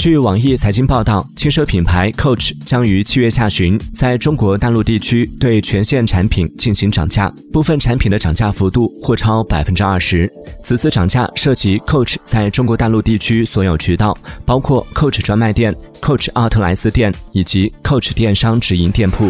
据网易财经报道轻奢品牌 coach 将于七月下旬在中国大陆地区对全线产品进行涨价部分产品的涨价幅度或超百分之二十。此次涨价涉及 coach 在中国大陆地区所有渠道包括 coach 专卖店 coach 奥特莱斯店以及 coach 电商直营店铺。